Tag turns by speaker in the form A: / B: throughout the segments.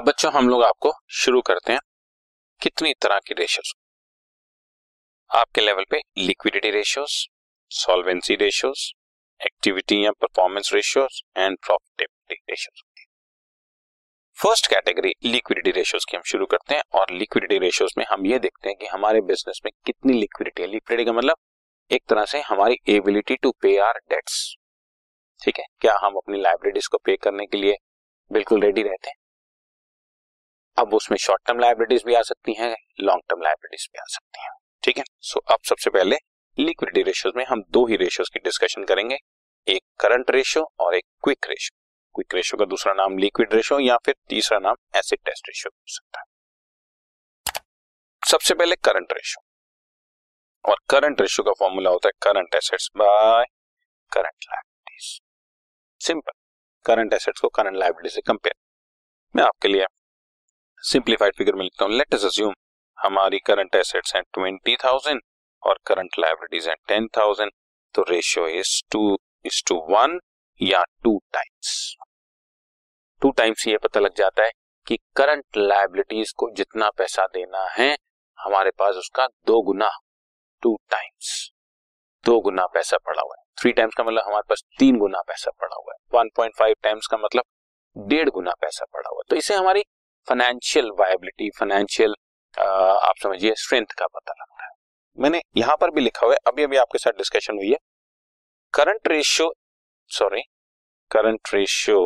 A: अब बच्चों, हम लोग आपको शुरू करते हैं कितनी तरह की रेशियोज आपके लेवल पे liquidity ratios solvency ratios activity या performance ratios and profitability ratios first category liquidity ratios की हम शुरू करते हैं और लिक्विडिटी रेशियोज में हम ये देखते हैं कि हमारे बिज़नेस में कितनी लिक्विडिटी है। लिक्विडिटी का मतलब एक तरह से हमारी ability to pay our debts ठीक है? क्या हम अपनी लाइब्रेरीज को पे करने के लिए बिल्कुल रेडी रहते हैं? अब उसमें शॉर्ट टर्म लाइब्रेरीज भी आ सकती हैं लॉन्ग टर्म लाइब्रेरीज भी आ सकती हैं। ठीक है? सो so, अब सबसे पहले लिक्विडिटी रेशियोज में हम दो ही रेशियोज की डिस्कशन करेंगे। एक करंट रेशियो और एक क्विक रेशियो क्विक रेशियो का दूसरा नाम लिक्विड रेशियो या फिर तीसरा नाम एसिड टेस्ट रेशियो हो सकता है। सबसे पहले करंट रेशियो और करंट रेशियो का फॉर्मूला होता है current assets by current liabilities simple current assets को करंट लाइबिलिटी से कंपेयर मैं आपके लिए सिंप्लीफाइड फिगर में लिखता हूँ। लेट अस अज्यूम हमारी करंट एसेट्स हैं ट्वेंटी थाउज़ेंड और करंट लाइबिलिटीज हैं टेन थाउज़ेंड तो ratio is two is to one या टू टाइम्स टू टाइम्स ये पता लग जाता है कि करंट लाइबिलिटीज को जितना पैसा देना है, हमारे पास उसका दो गुना टू टाइम्स दो गुना पैसा पड़ा हुआ है। थ्री टाइम्स का मतलब हमारे पास तीन गुना पैसा पड़ा हुआ है। वन पॉइंट फाइव टाइम्स का मतलब डेढ़ गुना पैसा पड़ा हुआ है। तो इसे हमारी फाइनेंशियल वायबिलिटी फाइनेंशियल आप समझिए स्ट्रेंथ का पता लगता है। मैंने यहाँ पर भी लिखा हुआ है अभी अभी आपके साथ डिस्कशन हुई है। Current ratio sorry current ratio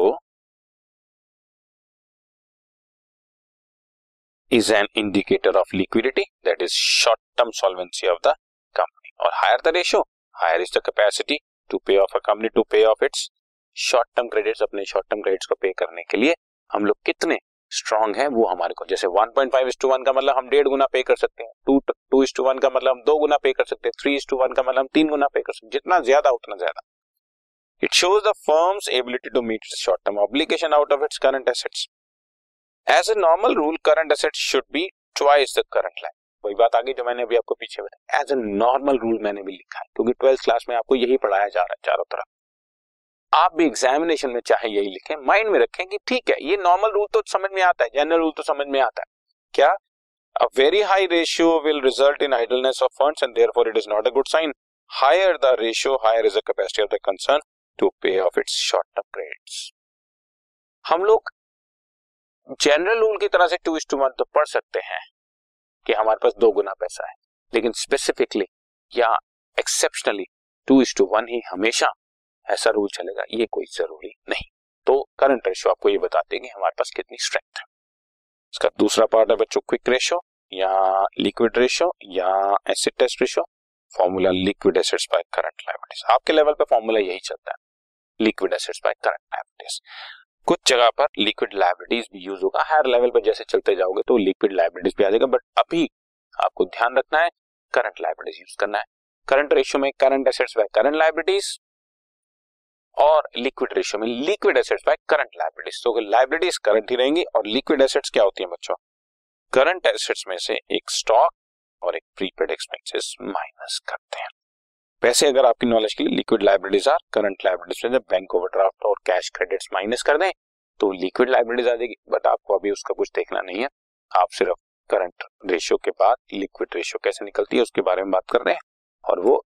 A: is an indicator of liquidity that is short term solvency of the company और higher the ratio higher is the capacity to pay off a company to pay off its short term credits अपने short term credits को pay करने के लिए। हम लोग कितने strong है, वो हमारे को, जैसे 1.5 पॉइंट फाइव टू वन का मतलब हम डेढ़ गुना पे कर सकते हैं two two is to one का मतलब हम दो गुना पे कर सकते हैं थ्री इज़ टू वन का मतलब हम तीन गुना पे कर सकते हैं, जितना ज़्यादा, उतना ज़्यादा। It shows the firm's ability to meet short term obligation out of its current assets as a normal rule current asset should be twice the current line वही बात आगे जो मैंने अभी आपको पीछे बताया एज ए नॉर्मल रूल मैंने भी लिखा है, क्योंकि ट्वेल्थ क्लास में आपको यही पढ़ाया जा रहा है, चारों तरफ़। आप भी एग्जामिनेशन में चाहे यही लिखें माइंड में रखें कि ठीक है, ये नॉर्मल रूल तो समझ में आता है जनरल रूल तो समझ में आता है। क्या? A very high ratio will result in idleness of funds and therefore it is not a good sign higher the ratio higher is the capacity of the concern to pay off its short term credits हम लोग general rule की तरह से to is to one तो पढ़ सकते हैं कि हमारे पास दो गुना पैसा है, लेकिन स्पेसिफिकली या exceptionally two is to one ही हमेशा ऐसा रूल चलेगा, ये कोई ज़रूरी नहीं। तो करंट रेशियो आपको ये हैं कि हमारे पास कितनी स्ट्रेंथ है। इसका दूसरा पार्ट है बच्चों क्विक रेशियो या लिक्विड रेशियो या acid test ratio formula liquid acids by current liabilities आपके लेवल पे फॉर्मूला यही चलता है। Liquid acids by current liabilities कुछ जगह पर लिक्विड लाइब्रेटीज भी यूज़ होगा। हायर लेवल पर जैसे चलते जाओगे तो लिक्विड लाइब्रेटीज भी आ जाएगा बट अभी आपको ध्यान रखना है करंट लाइब्रेटीज यूज़ करना है। करंट रेशियो में current assets by current liabilities और लिक्विड रेशियो में liquid assets by current liabilities तो लाइब्रेटीज करंट ही रहेंगी और लिक्विड एसेट्स क्या होती है बच्चों? करंट एसेट्स में से एक स्टॉक और एक प्रीपेड एक्सपेंसेस माइनस करते हैं। वैसे अगर आपकी नॉलेज के लिए liquid liabilities are current liabilities में बैंक ओवरड्राफ्ट और कैश क्रेडिट्स माइनस कर दें तो लिक्विड लाइब्रेरीज आ जाएगी। बट आपको अभी उसका कुछ देखना नहीं है। आप सिर्फ़ करंट रेशियो के बाद लिक्विड रेशियो कैसे निकलती है उसके बारे में बात कर रहे हैं। और वो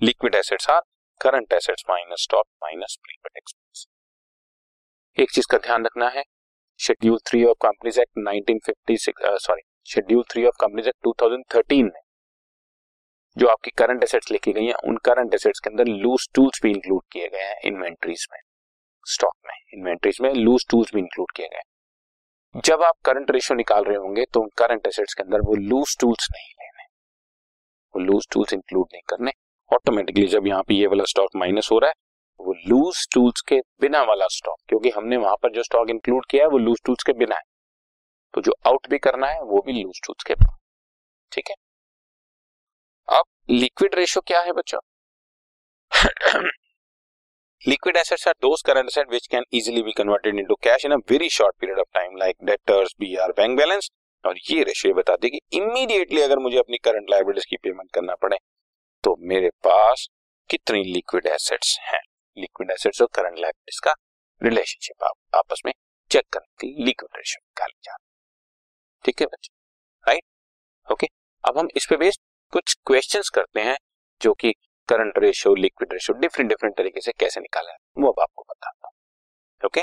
A: liquid assets are current assets minus stock minus prepaid expense एक चीज़ का ध्यान रखना है schedule three of companies act 1956 sorry schedule three of companies act 2013 में जो आपकी करंट एसेट्स लिखी गई हैं, उन करंट एसेट्स के अंदर लूज टूल्स भी इंक्लूड किए गए हैं इन्वेंट्रीज में स्टॉक में इन्वेंट्रीज में लूज टूल्स भी इंक्लूड किए गए जब आप करंट रेशियो निकाल रहे होंगे तो करंट एसेट्स के अंदर वो लूज टूल्स नहीं लेने, वो लूज टूल्स इंक्लूड नहीं करने ऑटोमेटिकली जब यहाँ पे ये वाला स्टॉक माइनस हो रहा है, वो लूज टूल्स के बिना वाला स्टॉक क्योंकि हमने वहाँ पर जो स्टॉक इंक्लूड किया है, वो लूज टूल्स के बिना है। तो जो आउट भी करना है, वो भी लूज टूल्स के बिना। ठीक है? अब लिक्विड रेशियो क्या है बच्चों? Liquid assets are those current asset which can easily be converted into cash in a very short period of time like debtors B R bank balance और ये रेशियो बताते कि इमीडिएटली अगर मुझे अपनी करंट लाइबिलिटीज की पेमेंट करना पड़े तो मेरे पास कितनी लिक्विड एसेट्स हैं? लिक्विड एसेट्स और करंट लाइबिलिटीज का रिलेशनशिप आप, आपस में चेक करने के लिए लिक्विड रेशियो निकाली जाती ठीक है बच्चे? राइट ओके अब हम इस पे बेस्ड कुछ क्वेश्चंस करते हैं जो कि current ratio liquid ratio different different तरीके से कैसे निकाला है, वो अब आपको बताता हूँ। Okay